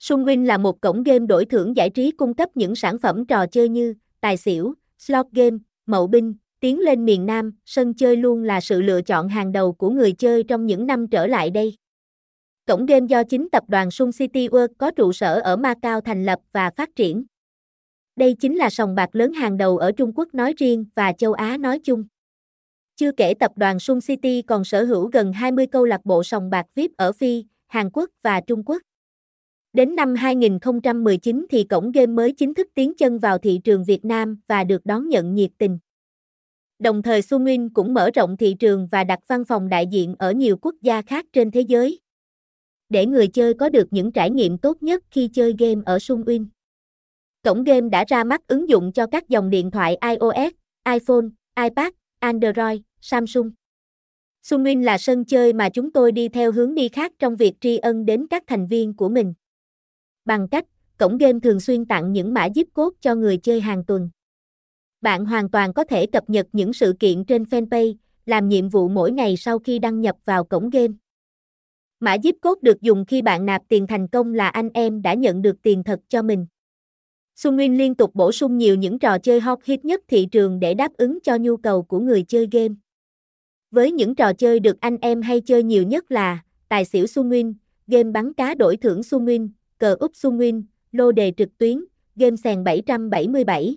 Sunwin là một cổng game đổi thưởng giải trí cung cấp những sản phẩm trò chơi như tài xỉu, slot game, mậu binh, tiến lên miền Nam, sân chơi luôn là sự lựa chọn hàng đầu của người chơi trong những năm trở lại đây. Cổng game do chính tập đoàn Sun City World có trụ sở ở Macau thành lập và phát triển. Đây chính là sòng bạc lớn hàng đầu ở Trung Quốc nói riêng và châu Á nói chung. Chưa kể tập đoàn Sun City còn sở hữu gần 20 câu lạc bộ sòng bạc VIP ở Phi, Hàn Quốc và Trung Quốc. Đến năm 2019 thì cổng game mới chính thức tiến chân vào thị trường Việt Nam và được đón nhận nhiệt tình. Đồng thời Sunwin cũng mở rộng thị trường và đặt văn phòng đại diện ở nhiều quốc gia khác trên thế giới. Để người chơi có được những trải nghiệm tốt nhất khi chơi game ở Sunwin. Cổng game đã ra mắt ứng dụng cho các dòng điện thoại iOS, iPhone, iPad, Android, Samsung. Sunwin là sân chơi mà chúng tôi đi theo hướng đi khác trong việc tri ân đến các thành viên của mình. Bằng cách, cổng game thường xuyên tặng những mã zip code cho người chơi hàng tuần. Bạn hoàn toàn có thể cập nhật những sự kiện trên fanpage, làm nhiệm vụ mỗi ngày sau khi đăng nhập vào cổng game. Mã zip code được dùng khi bạn nạp tiền thành công là anh em đã nhận được tiền thật cho mình. Sunwin liên tục bổ sung nhiều những trò chơi hot hit nhất thị trường để đáp ứng cho nhu cầu của người chơi game. Với những trò chơi được anh em hay chơi nhiều nhất là Tài xỉu Sunwin, game bắn cá đổi thưởng Sunwin, cờ úp Sunwin, lô đề trực tuyến, game sàn 777.